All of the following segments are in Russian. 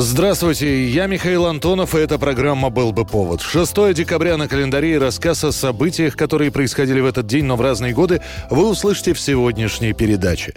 Здравствуйте, я Михаил Антонов, и эта программа «Был бы повод». 6 декабря на календаре рассказ о событиях, которые происходили в этот день, но в разные годы, вы услышите в сегодняшней передаче.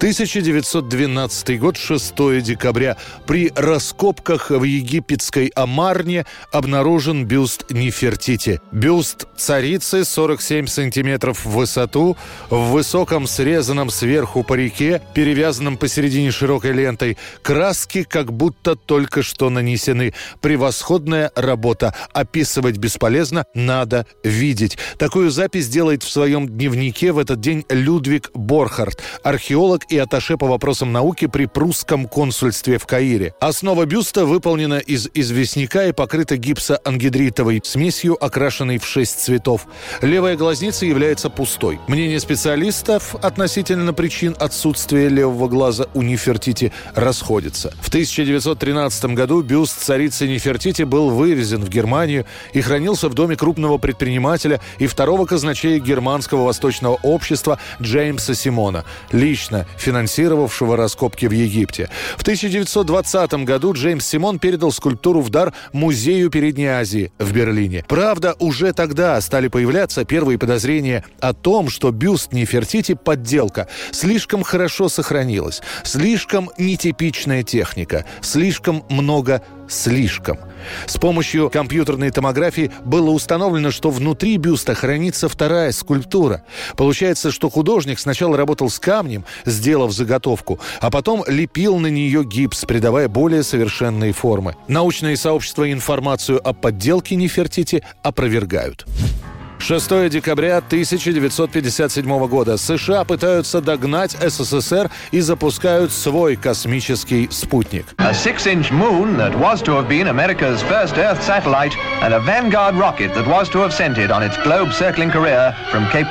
1912 год, 6 декабря. При раскопках в египетской Амарне обнаружен бюст Нефертити. Бюст царицы 47 сантиметров в высоту, в высоком срезанном сверху парике, перевязанном посередине широкой лентой. Краски как будто только что нанесены. Превосходная работа. Описывать бесполезно, надо видеть. Такую запись делает в своем дневнике в этот день Людвиг Борхард, археолог и атташе по вопросам науки при прусском консульстве в Каире. Основа бюста выполнена из известняка и покрыта гипсоангидритовой смесью, окрашенной в шесть цветов. Левая глазница является пустой. Мнение специалистов относительно причин отсутствия левого глаза у Нефертити расходится. В 1913 году бюст царицы Нефертити был вывезен в Германию и хранился в доме крупного предпринимателя и второго казначея германского восточного общества Джеймса Симона, лично финансировавшего раскопки в Египте. В 1920 году Джеймс Симон передал скульптуру в дар Музею Передней Азии в Берлине. Правда, уже тогда стали появляться первые подозрения о том, что бюст Нефертити – подделка. Слишком хорошо сохранилась, слишком нетипичная техника, слишком много слишком. С помощью компьютерной томографии было установлено, что внутри бюста хранится вторая скульптура. Получается, что художник сначала работал с камнем, сделав заготовку, а потом лепил на нее гипс, придавая более совершенные формы. Научное сообщество информацию о подделке Нефертити опровергают. 6 декабря 1957 года США пытаются догнать СССР и запускают свой космический спутник.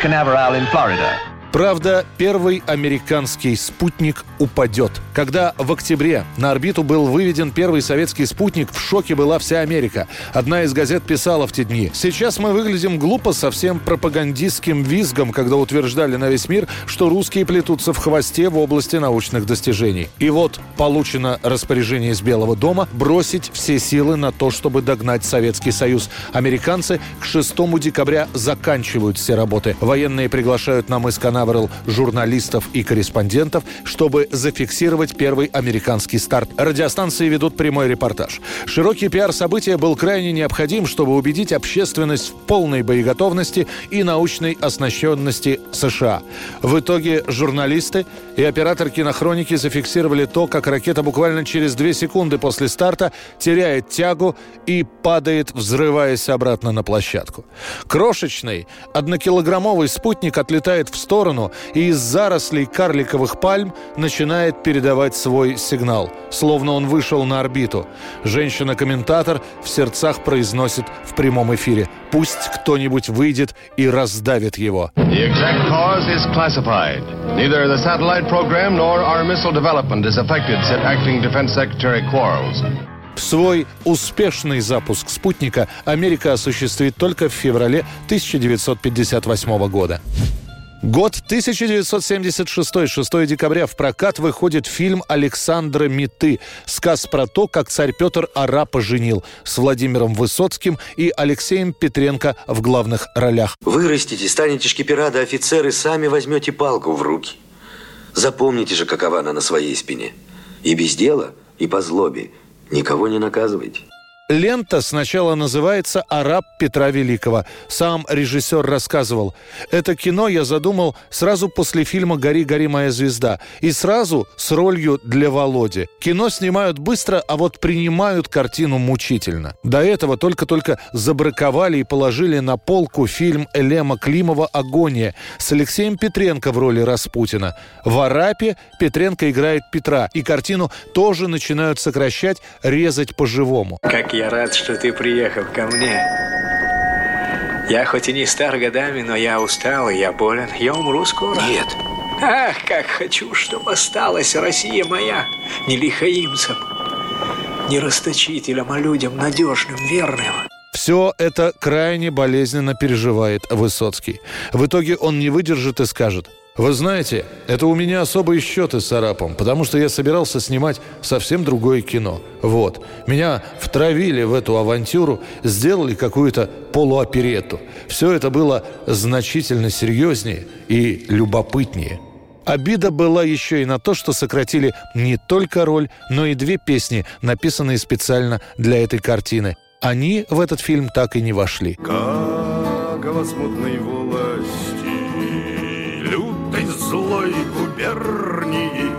Canaveral in Florida. Правда, первый американский спутник упадет. Когда в октябре на орбиту был выведен первый советский спутник, в шоке была вся Америка. Одна из газет писала в те дни. Сейчас мы выглядим глупо со всем пропагандистским визгом, когда утверждали на весь мир, что русские плетутся в хвосте в области научных достижений. И вот получено распоряжение из Белого дома бросить все силы на то, чтобы догнать Советский Союз. Американцы к 6 декабря заканчивают все работы. Военные приглашают на мыс Канаверал журналистов и корреспондентов, чтобы зафиксировать первый американский старт. Радиостанции ведут прямой репортаж. Широкий пиар события был крайне необходим, чтобы убедить общественность в полной боеготовности и научной оснащенности США. В итоге журналисты и оператор кинохроники зафиксировали то, как ракета буквально через две секунды после старта теряет тягу и падает, взрываясь обратно на площадку. Крошечный, однокилограммовый спутник отлетает в сторону и из зарослей карликовых пальм начинает передавать свой сигнал, словно он вышел на орбиту. Женщина-комментатор в сердцах произносит в прямом эфире «Пусть кто-нибудь выйдет и раздавит его». The exact cause is classified. Neither the satellite program nor our missile development is affected, said Acting Defense Secretary Quarles. Свой успешный запуск спутника Америка осуществит только в феврале 1958 года. Год 1976, 6 декабря в прокат выходит фильм Александра Миты «Сказ про то, как царь Петр арапа женил» с Владимиром Высоцким и Алексеем Петренко в главных ролях. Вырастите, станете шкипера да офицеры, сами возьмете палку в руки. Запомните же, какова она на своей спине. И без дела, и по злобе. Никого не наказывайте. Лента сначала называется «Араб Петра Великого». Сам режиссер рассказывал. Это кино я задумал сразу после фильма «Гори, гори, моя звезда». И сразу с ролью для Володи. Кино снимают быстро, а вот принимают картину мучительно. До этого только-только забраковали и положили на полку фильм Элема Климова «Агония» с Алексеем Петренко в роли Распутина. В «Арапе» Петренко играет Петра. И картину тоже начинают сокращать, резать по-живому. Как рад, что ты приехал ко мне. Я хоть и не стар годами, но я устал, и я болен. Я умру скоро. Нет. Ах, как хочу, чтобы осталась Россия моя не лихаимцем, не расточителем, а людям надежным, верным. Все это крайне болезненно переживает Высоцкий. В итоге он не выдержит и скажет вы знаете, это у меня особые счеты с Арапом, потому что я собирался снимать совсем другое кино. Вот. Меня втравили в эту авантюру, сделали какую-то полуоперету. Все это было значительно серьезнее и любопытнее. Обида была еще и на то, что сократили не только роль, но и две песни, написанные специально для этой картины. Они в этот фильм так и не вошли. Как смутной власти лютой злой губернии.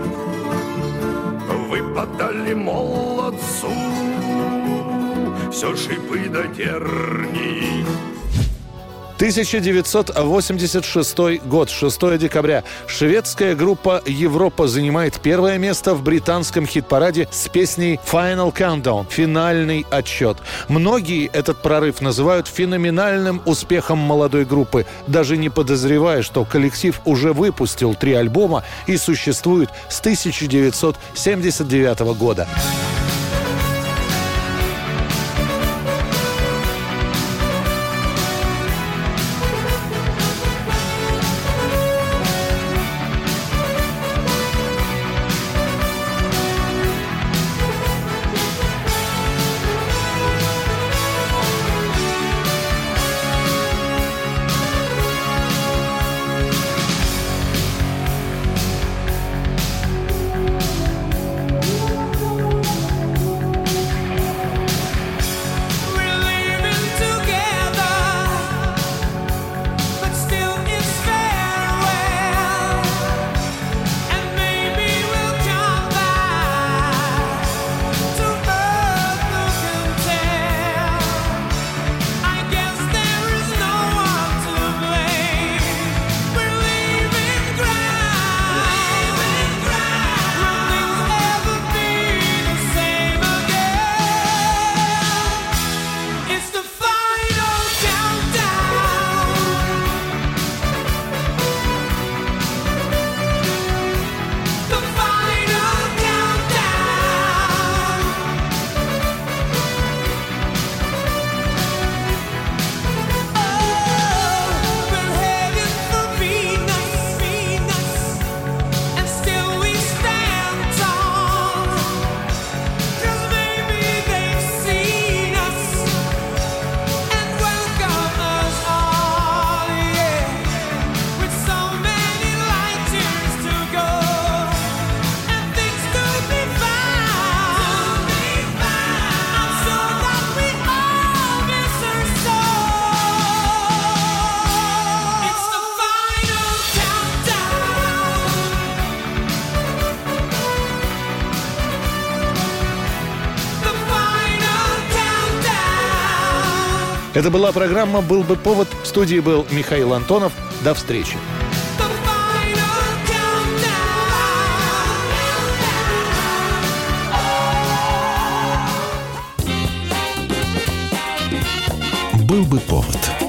Вы подали молодцу все шипы до тернии 1986 год, 6 декабря. Шведская группа «Европа» занимает первое место в британском хит-параде с песней «Final Countdown» – «Финальный отчет». Многие этот прорыв называют феноменальным успехом молодой группы, даже не подозревая, что коллектив уже выпустил три альбома и существует с 1979 года. Это была программа «Был бы повод». В студии был Михаил Антонов. До встречи. «Был бы повод»